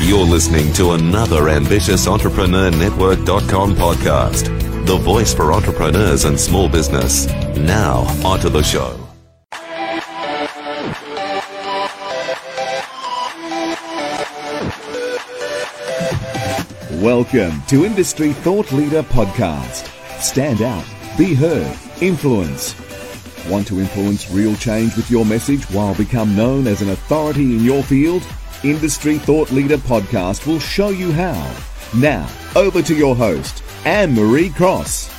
You're listening to another ambitious Entrepreneur Network.com podcast, the voice for entrepreneurs and small business. Now, onto the show. Welcome to Industry Thought Leader Podcast. Stand out, be heard, influence. Want to influence real change with your message while become known as an authority in your field? Industry Thought Leader Podcast will show you how. Now, over to your host, Anne Marie Cross.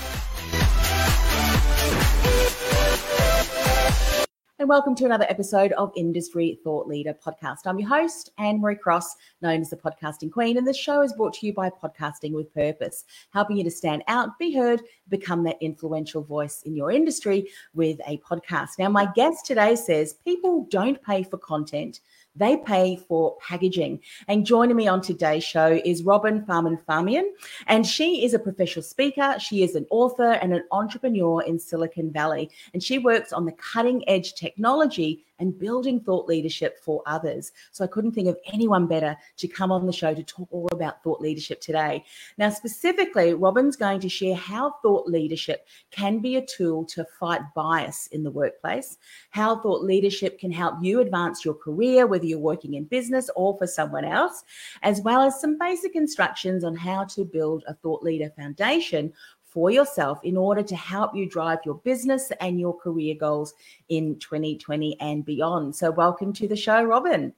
and welcome to another episode of Industry Thought Leader Podcast. I'm your host, Anne Marie Cross, known as the Podcasting Queen, and this show is brought to you by Podcasting with Purpose, helping you to stand out, be heard, become that influential voice in your industry with a podcast. Now, my guest today says people don't pay for content they pay for packaging. And joining me on today's show is Robin Farmanfarmaian. And she is a professional speaker. She is an author and an entrepreneur in Silicon Valley. And she works on the cutting edge technology and building thought leadership for others. So I couldn't think of anyone better to come on the show to talk all about thought leadership today. Now, specifically, Robin's going to share how thought leadership can be a tool to fight bias in the workplace, how thought leadership can help you advance your career, whether you're working in business or for someone else, as well as some basic instructions on how to build a thought leader foundation for yourself in order to help you drive your business and your career goals in 2020 and beyond. So, welcome to the show, Robin.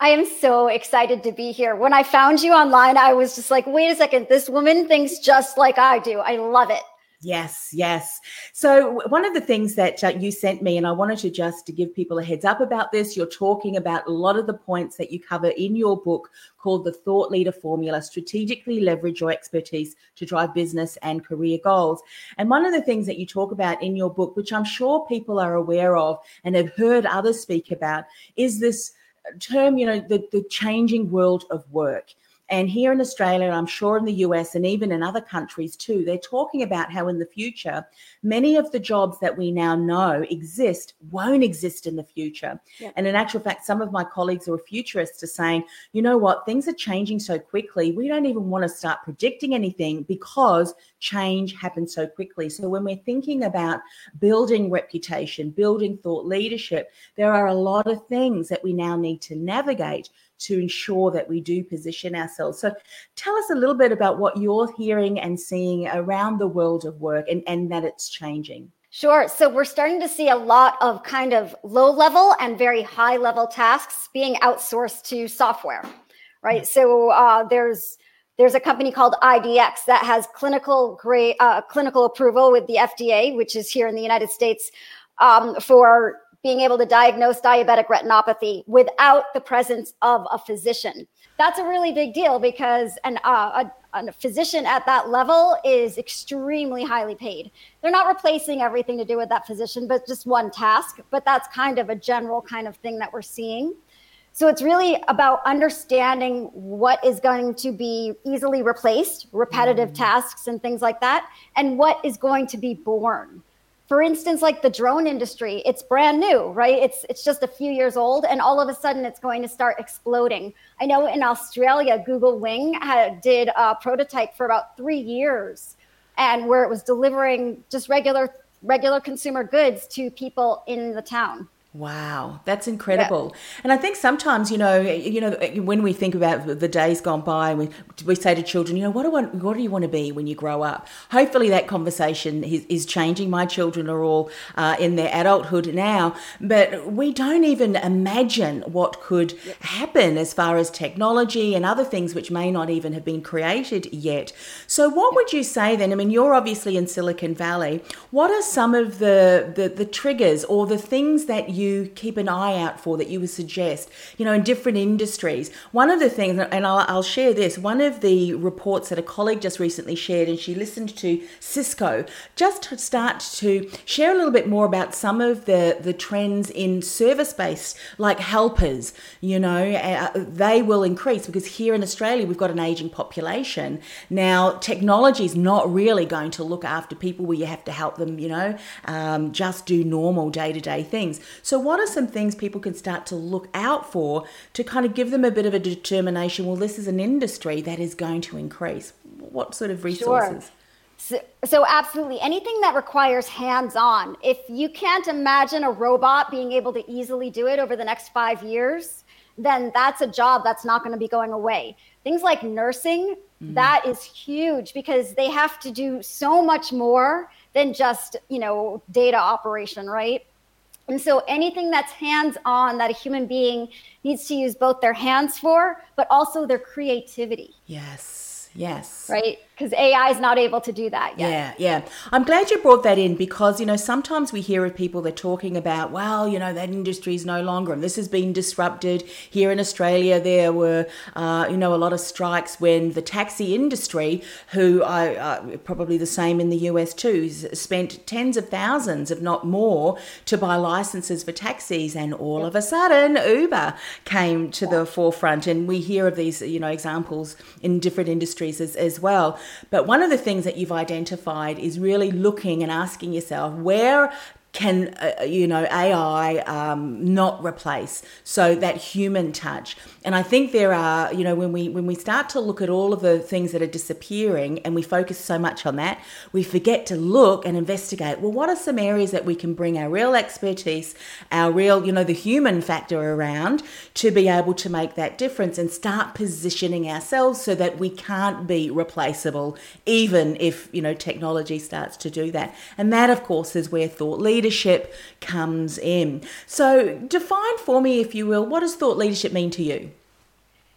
I am so excited to be here. When I found you online, I was just like, wait a second, this woman thinks just like I do. I love it. Yes, yes. So one of the things that uh, you sent me, and I wanted to just to give people a heads up about this. You're talking about a lot of the points that you cover in your book called the Thought Leader Formula: Strategically Leverage Your Expertise to Drive Business and Career Goals. And one of the things that you talk about in your book, which I'm sure people are aware of and have heard others speak about, is this term, you know, the, the changing world of work. And here in Australia, I'm sure in the US and even in other countries too, they're talking about how in the future, many of the jobs that we now know exist won't exist in the future. Yeah. And in actual fact, some of my colleagues who are futurists are saying, you know what, things are changing so quickly, we don't even want to start predicting anything because change happens so quickly. So when we're thinking about building reputation, building thought leadership, there are a lot of things that we now need to navigate to ensure that we do position ourselves. So tell us a little bit about what you're hearing and seeing around the world of work and, and that it's changing. Sure. So we're starting to see a lot of kind of low level and very high level tasks being outsourced to software, right? So uh, there's there's a company called IDX that has clinical great uh, clinical approval with the FDA, which is here in the United States, um, for being able to diagnose diabetic retinopathy without the presence of a physician. That's a really big deal because an, uh, a, a physician at that level is extremely highly paid. They're not replacing everything to do with that physician, but just one task. But that's kind of a general kind of thing that we're seeing. So it's really about understanding what is going to be easily replaced, repetitive mm. tasks and things like that, and what is going to be born for instance like the drone industry it's brand new right? It's it's just a few years old and all of a sudden it's going to start exploding. I know in australia google wing had, did a prototype for about three years and where it was delivering just regular regular consumer goods to people in the town Wow, that's incredible. Yeah. And I think sometimes, you know, you know, when we think about the days gone by, we we say to children, you know, what do I, what do you want to be when you grow up? Hopefully, that conversation is, is changing. My children are all uh, in their adulthood now, but we don't even imagine what could happen as far as technology and other things which may not even have been created yet. So, what would you say then? I mean, you're obviously in Silicon Valley. What are some of the the, the triggers or the things that you you keep an eye out for that you would suggest, you know, in different industries? One of the things, and I'll, I'll share this, one of the reports that a colleague just recently shared, and she listened to Cisco, just to start to share a little bit more about some of the, the trends in service based, like helpers, you know, uh, they will increase because here in Australia, we've got an aging population. Now, technology is not really going to look after people where you have to help them, you know, um, just do normal day to day things. So, what are some things people can start to look out for to kind of give them a bit of a determination? Well, this is an industry that is going to increase. What sort of resources? Sure. So, so, absolutely anything that requires hands-on. If you can't imagine a robot being able to easily do it over the next five years, then that's a job that's not going to be going away. Things like nursing, mm-hmm. that is huge because they have to do so much more than just you know data operation, right? And so anything that's hands-on that a human being needs to use both their hands for, but also their creativity. Yes. Yes. Right because AI is not able to do that yet. Yeah, yeah. I'm glad you brought that in because, you know, sometimes we hear of people that are talking about, well, you know, that industry is no longer and this has been disrupted. Here in Australia, there were, uh, you know, a lot of strikes when the taxi industry, who I uh, probably the same in the US too, spent tens of thousands, if not more, to buy licenses for taxis. And all yep. of a sudden, Uber came to the forefront. And we hear of these, you know, examples in different industries as, as well. But one of the things that you've identified is really looking and asking yourself where can uh, you know AI um, not replace. So that human touch. And I think there are you know when we when we start to look at all of the things that are disappearing and we focus so much on that we forget to look and investigate well what are some areas that we can bring our real expertise our real you know the human factor around to be able to make that difference and start positioning ourselves so that we can't be replaceable even if you know technology starts to do that. And that of course is where thought leaders leadership comes in. So, define for me, if you will, what does thought leadership mean to you?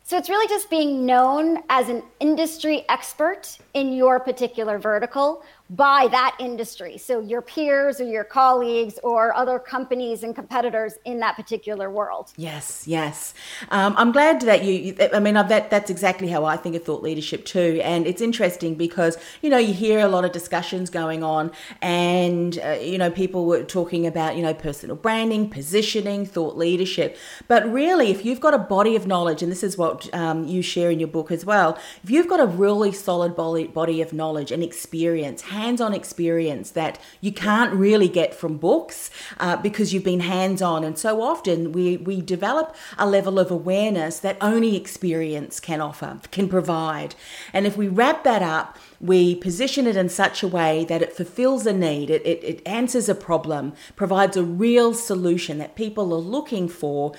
So, it's really just being known as an industry expert in your particular vertical by that industry. So your peers or your colleagues or other companies and competitors in that particular world. Yes, yes. Um, I'm glad that you, I mean, that that's exactly how I think of thought leadership too. And it's interesting because, you know, you hear a lot of discussions going on and, uh, you know, people were talking about, you know, personal branding, positioning, thought leadership. But really, if you've got a body of knowledge, and this is what um, you share in your book as well, if you've got a really solid body, body of knowledge and experience, hands on experience that you can't really get from books uh, because you've been hands on. And so often we, we develop a level of awareness that only experience can offer, can provide. And if we wrap that up, we position it in such a way that it fulfills a need, it, it, it answers a problem, provides a real solution that people are looking for,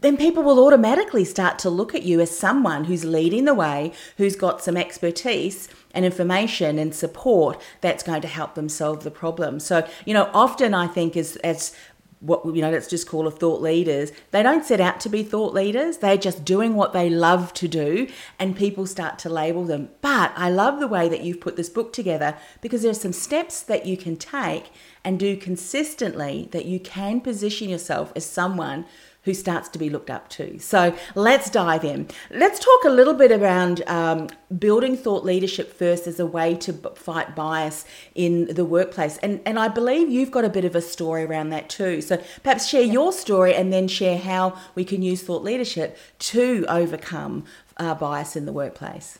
then people will automatically start to look at you as someone who's leading the way, who's got some expertise and information and support that's going to help them solve the problem. So, you know, often I think as as what you know let's just call a thought leaders they don't set out to be thought leaders they're just doing what they love to do and people start to label them but i love the way that you've put this book together because there are some steps that you can take and do consistently that you can position yourself as someone who starts to be looked up to. So let's dive in. Let's talk a little bit around um, building thought leadership first as a way to fight bias in the workplace. And, and I believe you've got a bit of a story around that too. So perhaps share your story and then share how we can use thought leadership to overcome uh, bias in the workplace.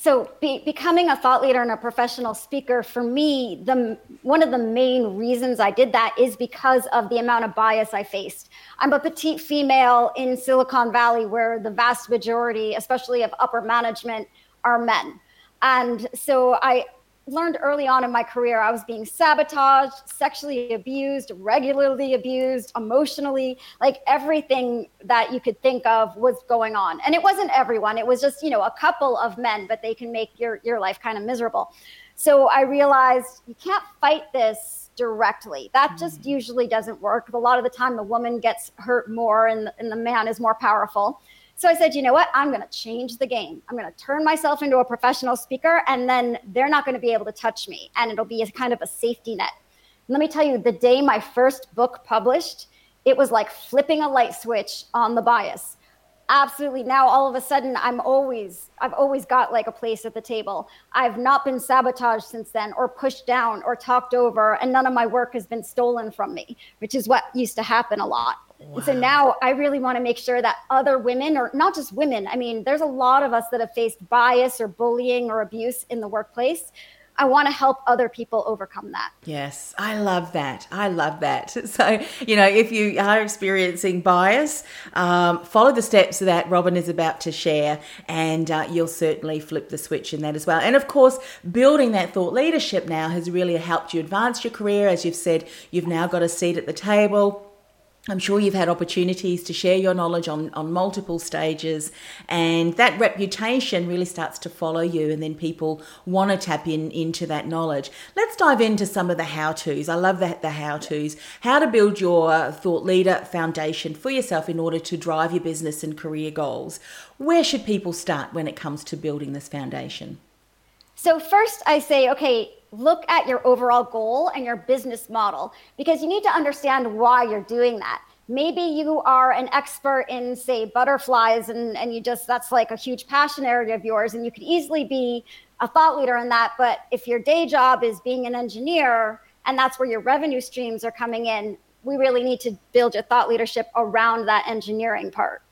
So, be, becoming a thought leader and a professional speaker for me, the one of the main reasons I did that is because of the amount of bias I faced. I'm a petite female in Silicon Valley, where the vast majority, especially of upper management, are men, and so I learned early on in my career I was being sabotaged, sexually abused, regularly abused, emotionally, like everything that you could think of was going on. And it wasn't everyone, it was just, you know, a couple of men, but they can make your your life kind of miserable. So I realized you can't fight this directly. That just mm-hmm. usually doesn't work. A lot of the time the woman gets hurt more and, and the man is more powerful. So I said, you know what? I'm going to change the game. I'm going to turn myself into a professional speaker, and then they're not going to be able to touch me. And it'll be a kind of a safety net. let me tell you, the day my first book published, it was like flipping a light switch on the bias. Absolutely. Now all of a sudden I'm always I've always got like a place at the table. I've not been sabotaged since then or pushed down or talked over and none of my work has been stolen from me, which is what used to happen a lot. Wow. And so now I really want to make sure that other women, or not just women, I mean, there's a lot of us that have faced bias or bullying or abuse in the workplace. I want to help other people overcome that. Yes, I love that. I love that. So, you know, if you are experiencing bias, um, follow the steps that Robin is about to share, and uh, you'll certainly flip the switch in that as well. And of course, building that thought leadership now has really helped you advance your career. As you've said, you've now got a seat at the table I'm sure you've had opportunities to share your knowledge on, on multiple stages, and that reputation really starts to follow you, and then people want to tap in into that knowledge. Let's dive into some of the how to's. I love that the how to's. How to build your thought leader foundation for yourself in order to drive your business and career goals. Where should people start when it comes to building this foundation? So, first, I say, okay, look at your overall goal and your business model because you need to understand why you're doing that. Maybe you are an expert in, say, butterflies, and, and you just that's like a huge passion area of yours, and you could easily be a thought leader in that. But if your day job is being an engineer and that's where your revenue streams are coming in, we really need to build your thought leadership around that engineering part.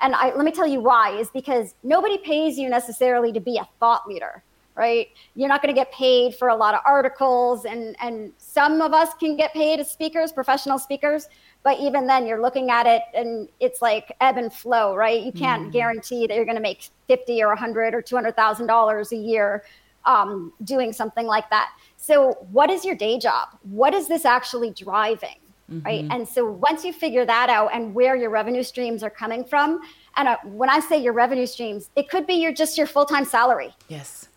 And I, let me tell you why is because nobody pays you necessarily to be a thought leader right? You're not going to get paid for a lot of articles, and and some of us can get paid as speakers, professional speakers, but even then, you're looking at it, and it's like ebb and flow, right? You can't mm-hmm. guarantee that you're going to make fifty or a hundred or two hundred thousand dollars a year um, doing something like that. So, what is your day job? What is this actually driving? Mm-hmm. Right. And so once you figure that out and where your revenue streams are coming from, and uh, when I say your revenue streams, it could be your just your full time salary. Yes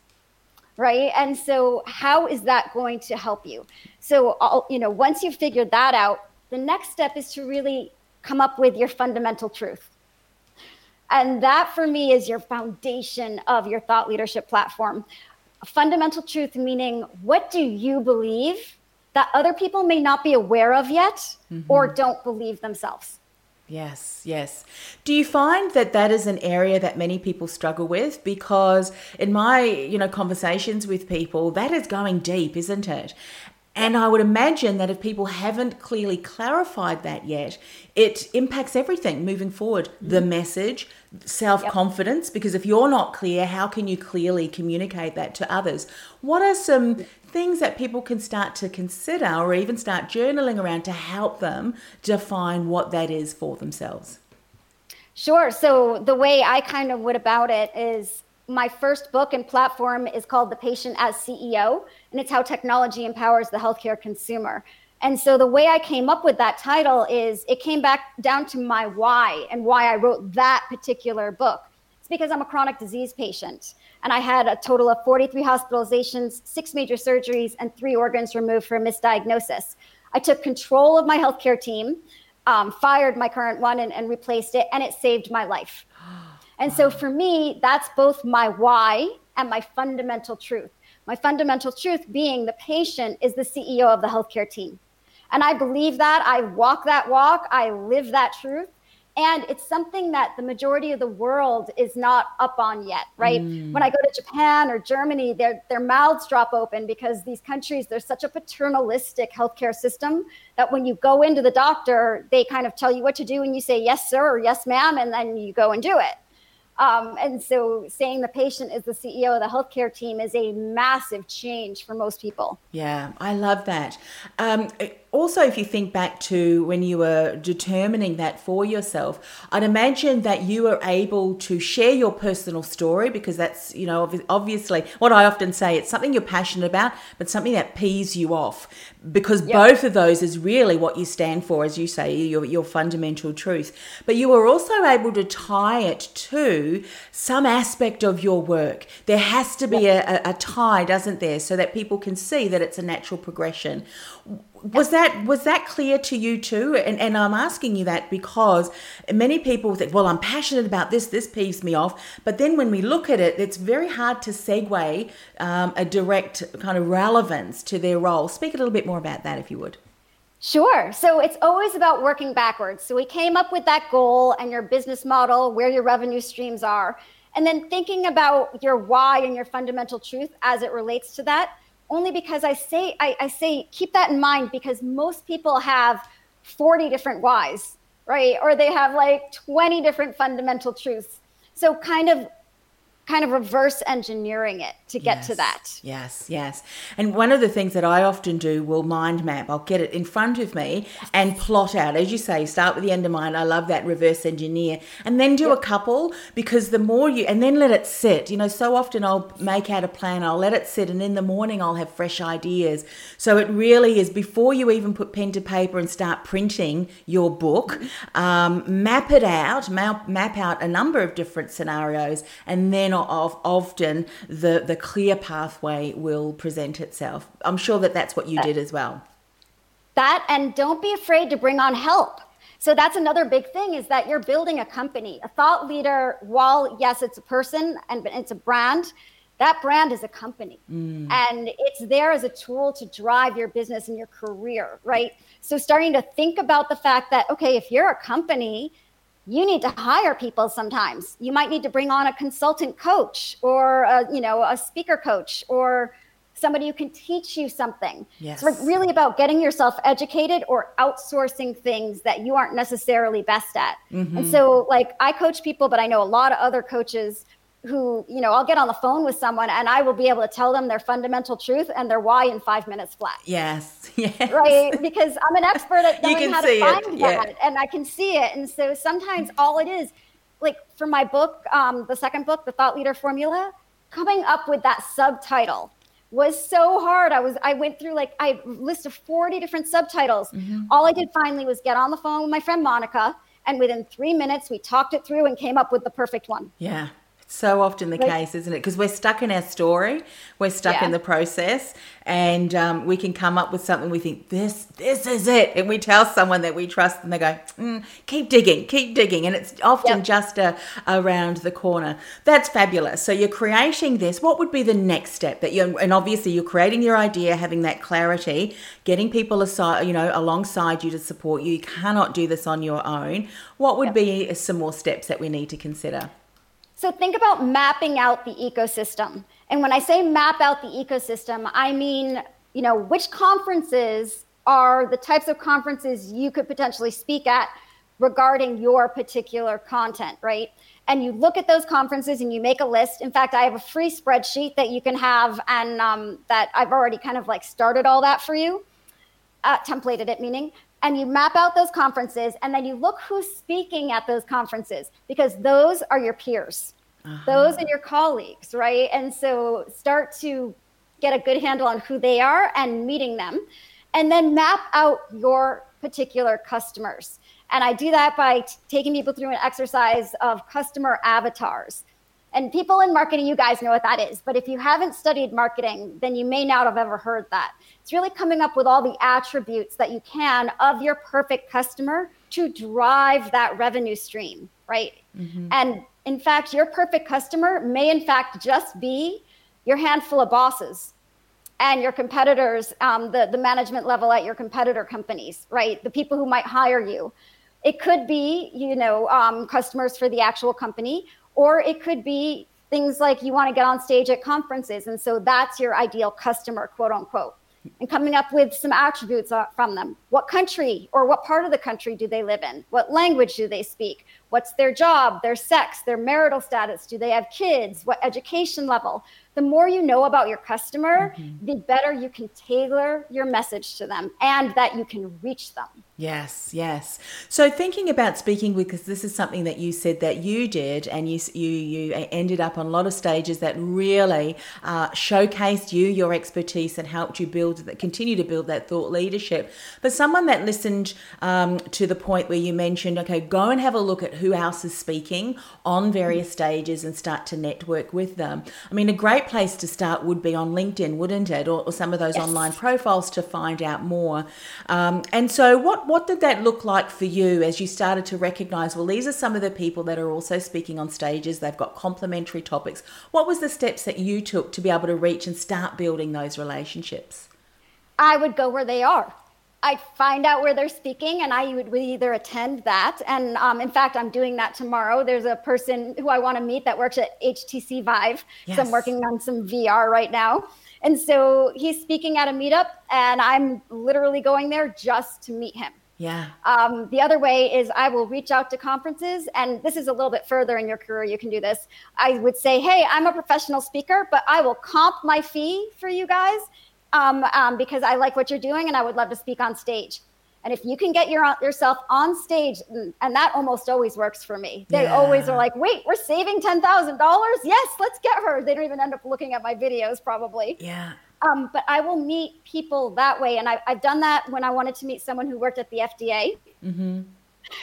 right? And so how is that going to help you? So you know once you've figured that out the next step is to really come up with your fundamental truth. And that for me is your foundation of your thought leadership platform. A fundamental truth meaning what do you believe that other people may not be aware of yet mm-hmm. or don't believe themselves Yes, yes. Do you find that that is an area that many people struggle with? Because in my, you know, conversations with people, that is going deep, isn't it? And I would imagine that if people haven't clearly clarified that yet, it impacts everything moving forward. Mm-hmm. The message, self confidence, yep. because if you're not clear, how can you clearly communicate that to others? What are some things that people can start to consider or even start journaling around to help them define what that is for themselves? Sure. So the way I kind of would about it is my first book and platform is called The Patient as CEO, and it's how technology empowers the healthcare consumer. And so the way I came up with that title is it came back down to my why and why I wrote that particular book. It's because I'm a chronic disease patient and I had a total of 43 hospitalizations, six major surgeries, and three organs removed for a misdiagnosis. I took control of my healthcare team, um, fired my current one, and, and replaced it, and it saved my life. And so for me, that's both my why and my fundamental truth. My fundamental truth being the patient is the CEO of the healthcare team. And I believe that. I walk that walk. I live that truth and it's something that the majority of the world is not up on yet right mm. when i go to japan or germany their their mouths drop open because these countries there's such a paternalistic healthcare system that when you go into the doctor they kind of tell you what to do and you say yes sir or yes ma'am and then you go and do it um, and so saying the patient is the CEO of the healthcare team is a massive change for most people. Yeah, I love that. Um, also, if you think back to when you were determining that for yourself, I'd imagine that you were able to share your personal story because that's, you know, obviously what I often say it's something you're passionate about, but something that pees you off because yep. both of those is really what you stand for, as you say, your, your fundamental truth. But you were also able to tie it to some aspect of your work. There has to be yep. a, a tie, doesn't there, so that people can see that it's a natural progression was that was that clear to you too? And, and i'm asking you that because many people think well i'm passionate about this this peeves me off. But then when we look at it it's very hard to segue um, a direct kind of relevance to their role. Speak a little bit more about that if you would. Sure. So it's always about working backwards. So we came up with that goal and your business model, where your revenue streams are, and then thinking about your why and your fundamental truth as it relates to that only because I say I, I say keep that in mind because most people have 40 different whys, right? Or they have like 20 different fundamental truths. So kind of kind of reverse engineering it to get yes, to that. Yes, yes. And one of the things that I often do will mind map. I'll get it in front of me and plot out. As you say, start with the end of mind. I love that reverse engineer. And then do yep. a couple because the more you, and then let it sit. You know, so often I'll make out a plan, I'll let it sit, and in the morning I'll have fresh ideas. So it really is before you even put pen to paper and start printing your book, um, map it out, map, map out a number of different scenarios, and then of often the the clear pathway will present itself. I'm sure that that's what you did as well. That and don't be afraid to bring on help. So that's another big thing is that you're building a company. A thought leader, while yes, it's a person and it's a brand, that brand is a company. Mm. And it's there as a tool to drive your business and your career, right? So starting to think about the fact that okay, if you're a company, you need to hire people sometimes. You might need to bring on a consultant coach or a, you know, a speaker coach or somebody who can teach you something. Yes. It's really about getting yourself educated or outsourcing things that you aren't necessarily best at. Mm-hmm. And so like I coach people, but I know a lot of other coaches who, you know, I'll get on the phone with someone and I will be able to tell them their fundamental truth and their why in five minutes flat. Yes. Yes. Right. Because I'm an expert at knowing how to find it. that yeah. and I can see it. And so sometimes all it is, like for my book, um, the second book, The Thought Leader Formula, coming up with that subtitle was so hard. I was I went through like I list of 40 different subtitles. Mm-hmm. All I did finally was get on the phone with my friend Monica and within 3 minutes we talked it through and came up with the perfect one. Yeah. So often the case, isn't it? Because we're stuck in our story, we're stuck yeah. in the process, and um, we can come up with something we think this, this is it, and we tell someone that we trust, and they go, mm, "Keep digging, keep digging," and it's often yep. just a, around the corner. That's fabulous. So you're creating this. What would be the next step that you? And obviously, you're creating your idea, having that clarity, getting people aside, you know, alongside you to support you. You cannot do this on your own. What would yep. be some more steps that we need to consider? So think about mapping out the ecosystem. And when I say map out the ecosystem, I mean, you know, which conferences are the types of conferences you could potentially speak at regarding your particular content, right? And you look at those conferences and you make a list. In fact, I have a free spreadsheet that you can have, and um, that I've already kind of like started all that for you, uh, templated it, meaning and you map out those conferences and then you look who's speaking at those conferences because those are your peers. Uh-huh. those are your colleagues right? And so start to get a good handle on who they are and meeting them and then map out your particular customers. And i do that by t- taking people through an exercise of customer avatars and people in marketing, you guys know what that is. But if you haven't studied marketing, then you may not have ever heard that. It's really coming up with all the attributes that you can of your perfect customer to drive that revenue stream, right? Mm-hmm. And in fact, your perfect customer may, in fact, just be your handful of bosses and your competitors, um, the, the management level at your competitor companies, right? The people who might hire you. It could be, you know, um, customers for the actual company, or it could be things like you want to get on stage at conferences. And so that's your ideal customer, quote unquote. And coming up with some attributes uh, from them. What country or what part of the country do they live in? What language do they speak? What's their job, their sex, their marital status? Do they have kids? What education level? the more you know about your customer, mm-hmm. the better you can tailor your message to them and that you can reach them. Yes, yes. So thinking about speaking with, because this is something that you said that you did, and you you you ended up on a lot of stages that really uh, showcased you, your expertise, and helped you build that, continue to build that thought leadership. But someone that listened um, to the point where you mentioned, okay, go and have a look at who else is speaking on various stages and start to network with them. I mean, a great place to start would be on LinkedIn, wouldn't it, or, or some of those yes. online profiles to find out more. Um, and so, what what did that look like for you as you started to recognise? Well, these are some of the people that are also speaking on stages. They've got complementary topics. What was the steps that you took to be able to reach and start building those relationships? I would go where they are. I'd find out where they're speaking and I would either attend that. And um, in fact, I'm doing that tomorrow. There's a person who I want to meet that works at HTC Vive. Yes. So I'm working on some VR right now. And so he's speaking at a meetup and I'm literally going there just to meet him. Yeah. Um, the other way is I will reach out to conferences, and this is a little bit further in your career. You can do this. I would say, hey, I'm a professional speaker, but I will comp my fee for you guys um, um, because I like what you're doing and I would love to speak on stage. And if you can get your, yourself on stage, and that almost always works for me. They Yeah. always are like, wait, we're saving $10,000. Yes, let's get her. They don't even end up looking at my videos, probably. Yeah. Um, but I will meet people that way. And I, I've done that when I wanted to meet someone who worked at the FDA.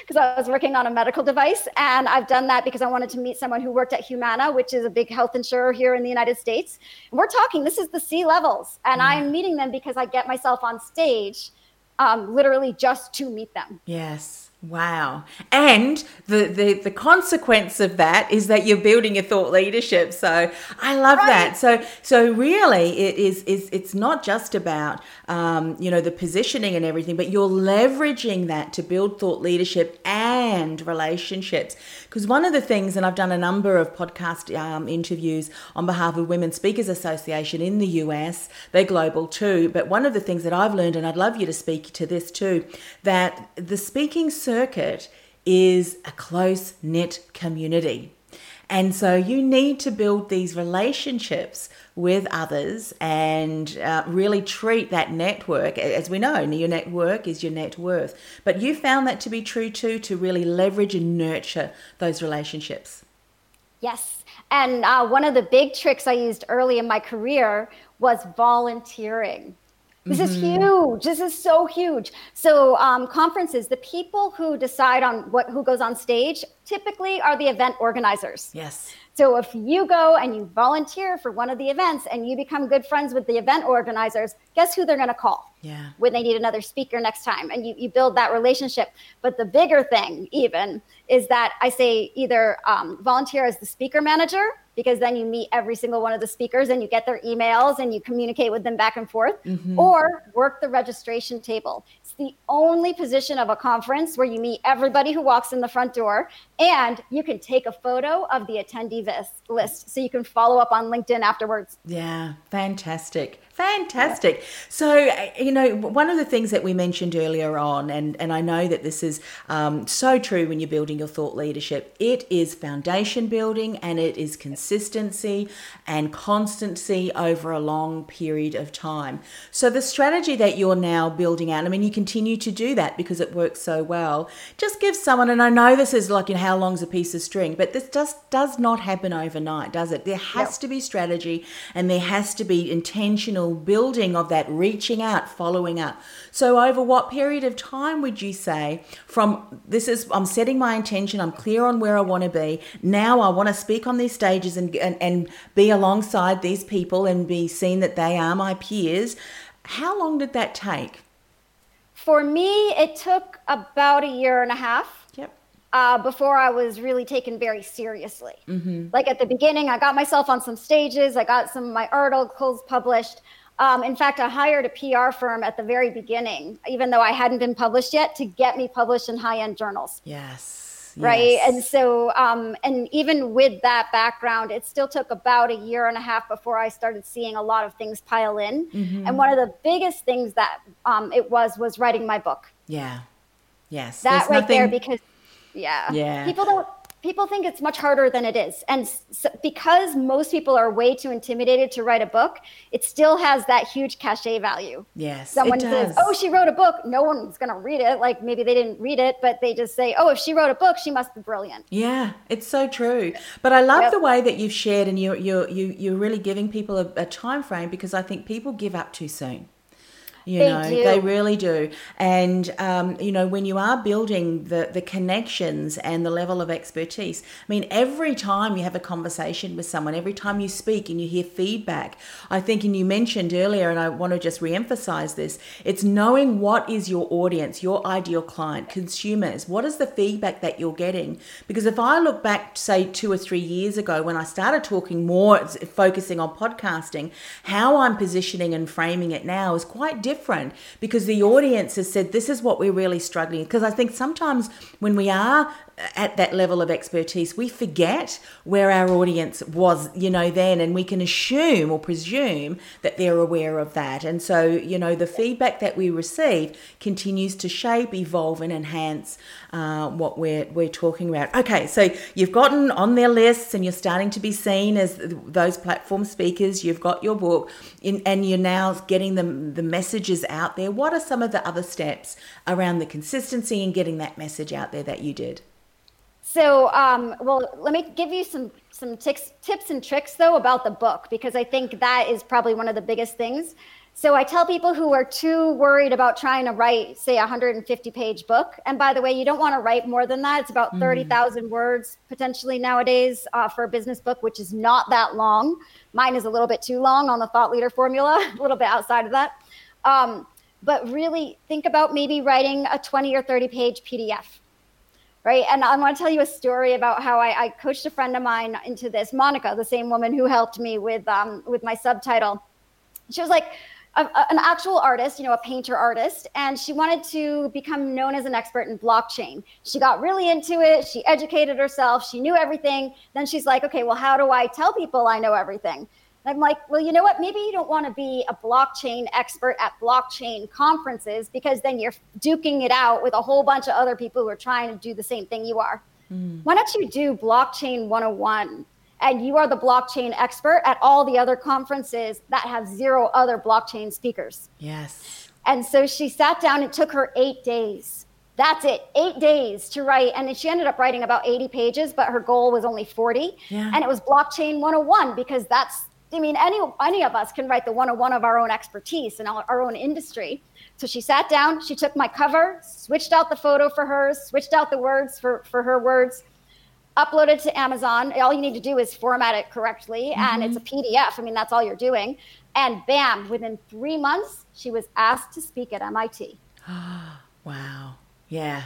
Because I was working on a medical device. And I've done that because I wanted to meet someone who worked at Humana, which is a big health insurer here in the United States. And we're talking, this is the C levels. And I'm meeting them because I get myself on stage um, literally just to meet them. Yes. Wow. And the, the the consequence of that is that you're building your thought leadership. So I love that. So so really it is is it's not just about um, you know the positioning and everything, but you're leveraging that to build thought leadership and relationships. Because one of the things, and I've done a number of podcast um, interviews on behalf of Women Speakers Association in the US, they're global too. But one of the things that I've learned, and I'd love you to speak to this too, that the speaking circuit is a close knit community. And so you need to build these relationships with others and uh, really treat that network. As we know, your network is your net worth. But you found that to be true too, to really leverage and nurture those relationships. Yes. And uh, one of the big tricks I used early in my career was volunteering. This is huge. This is so huge. So um, conferences, the people who decide on what who goes on stage typically are the event organizers. Yes. So if you go and you volunteer for one of the events and you become good friends with the event organizers, guess who they're going to call? Yeah. when they need another speaker next time and you, you build that relationship but the bigger thing even is that i say either um, volunteer as the speaker manager because then you meet every single one of the speakers and you get their emails and you communicate with them back and forth mm-hmm. or work the registration table. It's the only position of a conference where you meet everybody who walks in the front door and you can take a photo of the attendee list so you can follow up on linkedin afterwards. Yeah, fantastic. Fantastic. So, uh, you know, one of the things that we mentioned earlier on, and, and I know that this is um, so true when you're building your thought leadership, it is foundation building and it is consistency and constancy over a long period of time. So, the strategy that you're now building out, I mean, you continue to do that because it works so well. Just give someone, and I know this is like, you know, how long's a piece of string, but this just does not happen overnight, does it? There has Yep. to be strategy and there has to be intentional building of that reaching out following up. So over what period of time would you say from this is i'm setting my intention i'm clear on where i want to be. Now i want to speak on these stages and, and and be alongside these people and be seen that they are my peers. How long did that take? For me it took about a year and a half uh, before I was really taken very seriously. Like at the beginning, I got myself on some stages, I got some of my articles published. Um, in fact, I hired a PR firm at the very beginning, even though I hadn't been published yet, to get me published in high end journals. yes Right. yes. And so, um, and even with that background, it still took about a year and a half before I started seeing a lot of things pile in. And one of the biggest things that um, it was was writing my book yeah yes that There's right there because yeah Yeah. people don't people think it's much harder than it is and s because most people are way too intimidated to write a book it still has that huge cachet value yes someone says oh she wrote a book no one's going to read it like maybe they didn't read it but they just say oh if she wrote a book she must be brilliant Yeah, it's so true. But I love Yep. the way that you've shared, and you're you're you you're really giving people a, a time frame because I think people give up too soon. You They know, do. they really do. And um, you know, when you are building the the connections and the level of expertise, I mean, every time you have a conversation with someone, every time you speak and you hear feedback, I think, and you mentioned earlier, and I want to just reemphasize this: it's knowing what is your audience, your ideal client, consumers. What is the feedback that you're getting? Because if I look back, say, two or three years ago, when I started talking more, focusing on podcasting, how I'm positioning and framing it now is quite different because the audience has said this is what we're really struggling because i think sometimes when we are at that level of expertise, we forget where our audience was, you know, then, and we can assume or presume that they're aware of that. And so, you know, the feedback that we receive continues to shape, evolve, and enhance uh, what we're we're talking about. Okay, so you've gotten on their lists, and you're starting to be seen as those platform speakers. You've got your book, in, and you're now getting the the messages out there. What are some of the other steps around the consistency and getting that message out there that you did? So, um, well, let me give you some some tips, tips and tricks though about the book because I think that is probably one of the biggest things. So I tell people who are too worried about trying to write, say, a 150 page book. And by the way, you don't want to write more than that. It's about mm. 30,000 words potentially nowadays uh, for a business book, which is not that long. Mine is a little bit too long on the thought leader formula, a little bit outside of that. Um, but really think about maybe writing a 20 or 30 page PDF right? And I want to tell you a story about how I, I, coached a friend of mine into this, Monica, the same woman who helped me with um, with my subtitle. She was like a, a, an actual artist, you know, a painter artist, and she wanted to become known as an expert in blockchain. She got really into it. She educated herself. She knew everything. Then she's like, okay, well, how do I tell people I know everything? I'm like, well, you know what? Maybe you don't want to be a blockchain expert at blockchain conferences because then you're duking it out with a whole bunch of other people who are trying to do the same thing you are. Mm. Why don't you do blockchain 101? And you are the blockchain expert at all the other conferences that have zero other blockchain speakers. Yes. And so she sat down. It took her eight days. That's it, eight days to write. And she ended up writing about 80 pages, but her goal was only 40. Yeah. And it was blockchain 101 because that's I mean, any any of us can write the one-on-one of our own expertise and our, our own industry. So she sat down, she took my cover, switched out the photo for hers, switched out the words for, for her words, uploaded to Amazon. All you need to do is format it correctly, mm-hmm. and it's a PDF. I mean, that's all you're doing. And bam, within three months, she was asked to speak at MIT. wow. Yeah.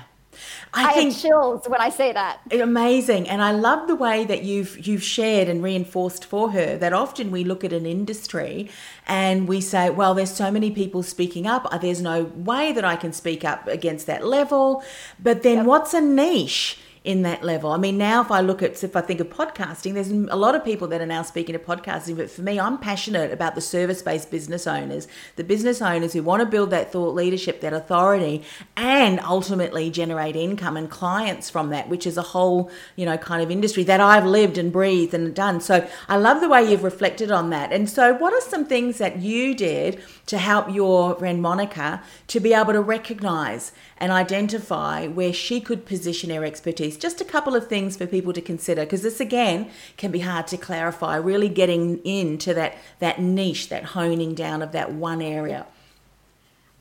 I, I think chills when I say that. Amazing, and I love the way that you've you've shared and reinforced for her that often we look at an industry and we say, well, there's so many people speaking up. There's no way that I can speak up against that level. But then, yep. what's a niche? In that level. I mean, now if I look at, if I think of podcasting, there's a lot of people that are now speaking of podcasting, but for me, I'm passionate about the service based business owners, the business owners who want to build that thought leadership, that authority, and ultimately generate income and clients from that, which is a whole, you know, kind of industry that I've lived and breathed and done. So I love the way you've reflected on that. And so, what are some things that you did to help your friend Monica to be able to recognize and identify where she could position her expertise. Just a couple of things for people to consider because this again can be hard to clarify, really getting into that that niche, that honing down of that one area.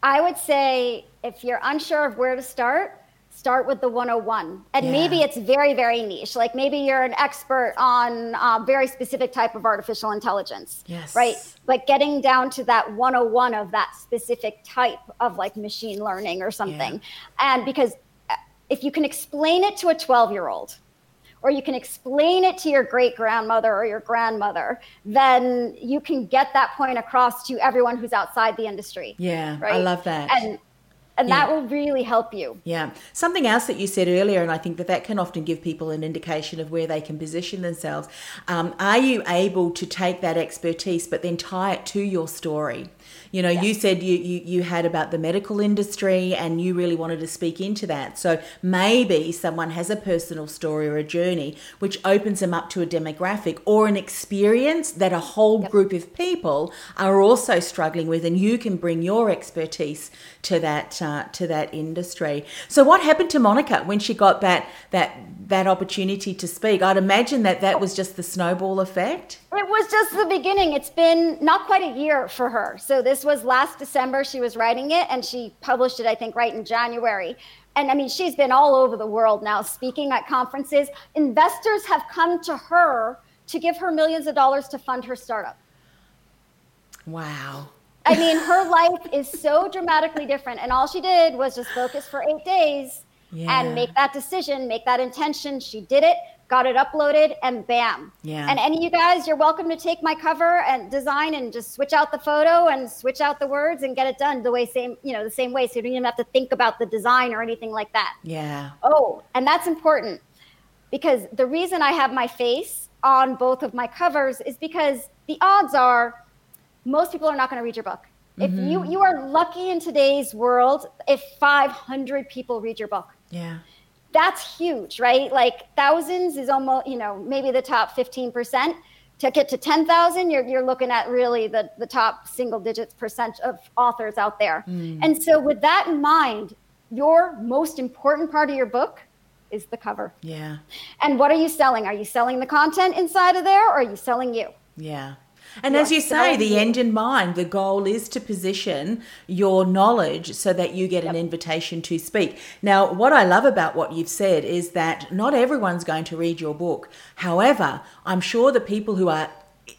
I would say if you're unsure of where to start, start with the 101 and yeah. maybe it's very very niche like maybe you're an expert on a very specific type of artificial intelligence yes. right but getting down to that 101 of that specific type of like machine learning or something yeah. and because uh, if you can explain it to a 12 year old or you can explain it to your great grandmother or your grandmother, then you can get that point across to everyone who's outside the industry. Yeah, right? I love that. And and yeah. that will really help you. Yeah. Something else that you said earlier, and I think that that can often give people an indication of where they can position themselves. Um, are you able to take that expertise but then tie it to your story? You know, you said you, you, you had about the medical industry and you really wanted to speak into that. So maybe someone has a personal story or a journey which opens them up to a demographic or an experience that a whole yep. group of people are also struggling with, and you can bring your expertise to that uh, to that industry. So, what happened to Monica when she got that that that opportunity to speak? I'd imagine that that was just the snowball effect. It was just the beginning. It's been not quite a year for her. So this was last December. She was writing it, and she published it, I think, right in January. And I mean, she's been all over the world now, speaking at conferences. Investors have come to her to give her millions of dollars to fund her startup. Wow. I mean, her life is so dramatically different. And all she did was just focus for eight days yeah. and make that decision, make that intention. She did it. got it uploaded, and bam. Yeah. And any of you guys, you're welcome to take my cover and design and just switch out the photo and switch out the words and get it done the way same, you know, the same way. So you don't even have to think about the design or anything like that. Yeah. Oh, and that's important because the reason I have my face on both of my covers is because the odds are most people are not going to read your book. If you mm-hmm. you are lucky in today's world if 500 people read your book. Yeah. That's huge, right? Like thousands is almost, you know, maybe the top 15%. To get to 10,000, you're, you're looking at really the, the top single digits percent of authors out there. Mm. And so, with that in mind, your most important part of your book is the cover. Yeah. And what are you selling? Are you selling the content inside of there or are you selling you? Yeah. And as you say, the end in mind, the goal is to position your knowledge so that you get an invitation to speak. Now, what I love about what you've said is that not everyone's going to read your book. However, I'm sure the people who are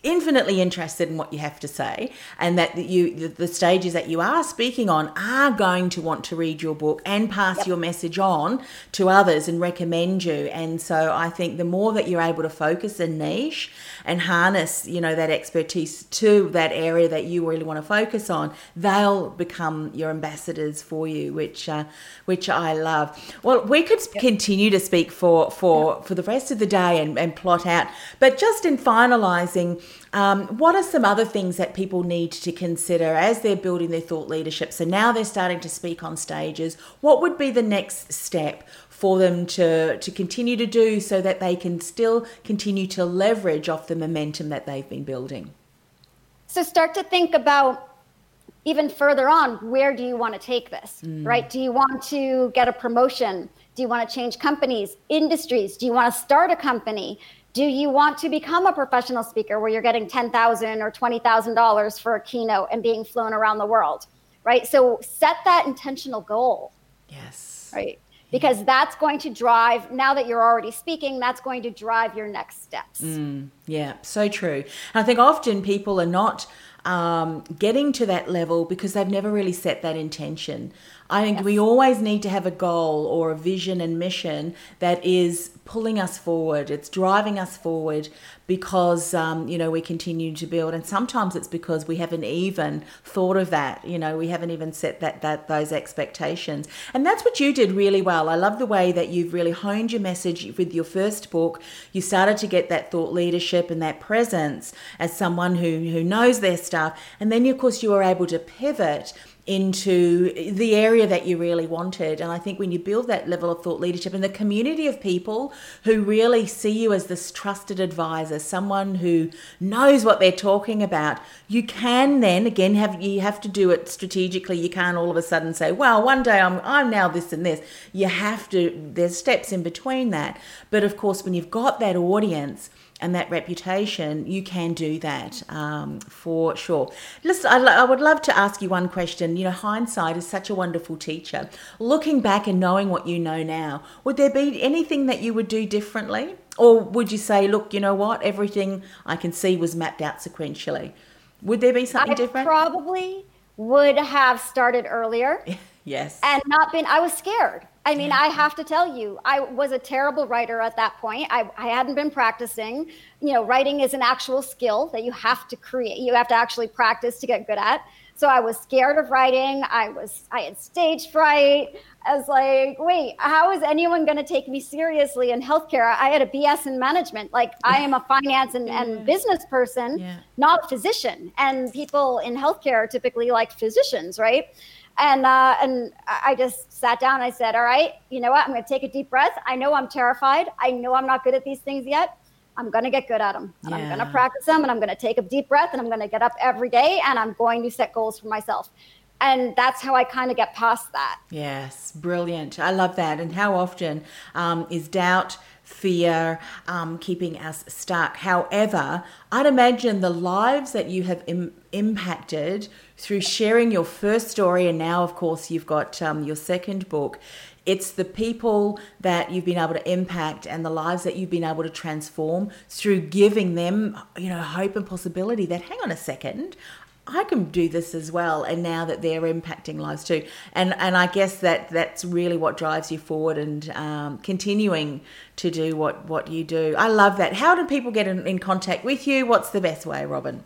infinitely interested in what you have to say and that you the, the stages that you are speaking on are going to want to read your book and pass your message on to others and recommend you. And so i think the more that you're able to focus and niche and harness you know that expertise to that area that you really want to focus on they'll become your ambassadors for you which uh, which i love. Well we could continue to speak for for for the rest of the day and, and plot out but just in finalizing um, what are some other things that people need to consider as they're building their thought leadership? So now they're starting to speak on stages. What would be the next step for them to, to continue to do so that they can still continue to leverage off the momentum that they've been building? So start to think about even further on where do you want to take this, right? Do you want to get a promotion? Do you want to change companies, industries? Do you want to start a company? Do you want to become a professional speaker where you're getting 10,000 or $20,000 for a keynote and being flown around the world, right? So set that intentional goal, Yes. right? Because that's going to drive, now that you're already speaking, that's going to drive your next steps. Yeah, so true. And I think often people are not um, getting to that level because they've never really set that intention. I think we always need to have a goal or a vision and mission that is pulling us forward. It's driving us forward because um, you know we continue to build, and sometimes it's because we haven't even thought of that. You know, we haven't even set that that those expectations, and that's what you did really well. I love the way that you've really honed your message with your first book. You started to get that thought leadership and that presence as someone who who knows their stuff, and then of course you were able to pivot into the area that you really wanted. And I think when you build that level of thought leadership and the community of people who really see you as this trusted advisor, someone who knows what they're talking about, you can then again have you have to do it strategically. You can't all of a sudden say, "Well, one day I'm I'm now this and this." You have to. There's steps in between that. But of course, when you've got that audience and that reputation, you can do that um, for sure. Listen, I, lo- I would love to ask you one question. You know, hindsight is such a wonderful teacher. Looking back and knowing what you know now, would there be anything that you would do differently? Or would you say, look, you know what, everything I can see was mapped out sequentially? Would there be something different? I different? probably would have started earlier. yes. and not been i was scared i mean i have to tell you i was a terrible writer at that point. I, I hadn't been practicing. You know writing is an actual skill that you have to create you have to actually practice to get good at. So i was scared of writing. I was i had stage fright. I was like wait how is anyone going to take me seriously in healthcare? I had a bs in management. Like i am a finance and, and business person Yeah. not a physician. And people in healthcare are typically like physicians right and uh, and I just sat down. I said, "All right, you know what? I'm going to take a deep breath. I know I'm terrified. I know I'm not good at these things yet. I'm going to get good at them, and I'm going to practice them, and I'm going to take a deep breath, and I'm going to get up every day, and I'm going to set goals for myself." And that's how I kind of get past that. Yes, brilliant. I love that. And how often um, is doubt, fear um, keeping us stuck? However, I'd imagine the lives that you have Im- impacted through sharing your first story, and now, of course, you've got um, your second book. It's the people that you've been able to impact and the lives that you've been able to transform through giving them, you know, hope and possibility that, hang on a second, I can do this as well. And now that they're impacting lives too, and and I guess that that's really what drives you forward and um, continuing to do what what you do. I love that. How do people get in, in contact with you? What's the best way, Robin?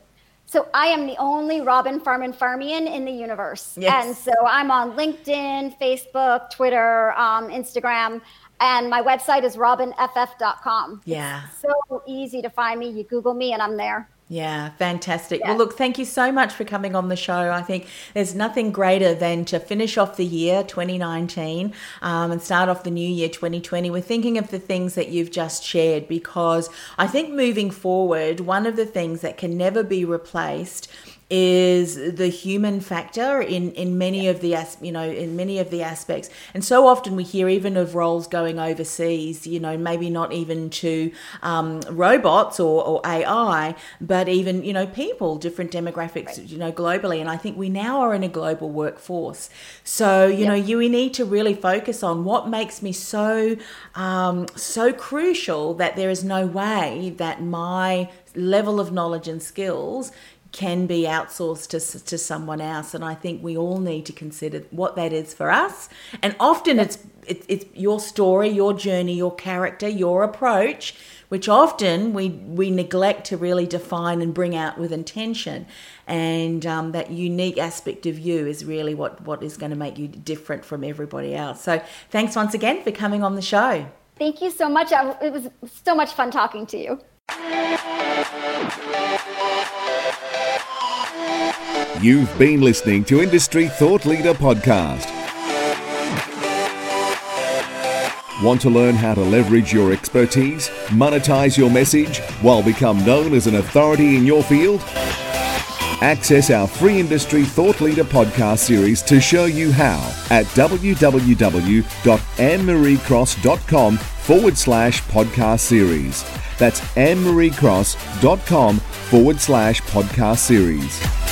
So I am the only Robin Farmanfarmaian in the universe. Yes. And so I'm on LinkedIn, Facebook, Twitter, um, Instagram, and my website is robinff.com. Yeah. It's so easy to find me. You Google me and I'm there. Yeah, fantastic. Yeah. Well, look, thank you so much for coming on the show. I think there's nothing greater than to finish off the year 2019 um, and start off the new year 2020 We're thinking of the things that you've just shared because I think moving forward, one of the things that can never be replaced is the human factor in in many of the as you know in many of the aspects. And so often we hear even of roles going overseas you know maybe not even to um, robots or, or ai but even you know people different demographics you know globally. And i think we now are in a global workforce. So you know you we need to really focus on what makes me so um, so crucial that there is no way that my level of knowledge and skills can be outsourced to, to someone else and i think we all need to consider what that is for us. And often it's it, it's your story your journey your character your approach which often we we neglect to really define and bring out with intention. And um, that unique aspect of you is really what what is going to make you different from everybody else. So thanks once again for coming on the show. Thank you so much. It was so much fun talking to you. You've been listening to Industry Thought Leader Podcast. Want to learn how to leverage your expertise, monetize your message, while become known as an authority in your field? Access our free Industry Thought Leader podcast series to show you how at www.annemariecross.com forward slash podcast series. That's annemariecross.com forward slash podcast series.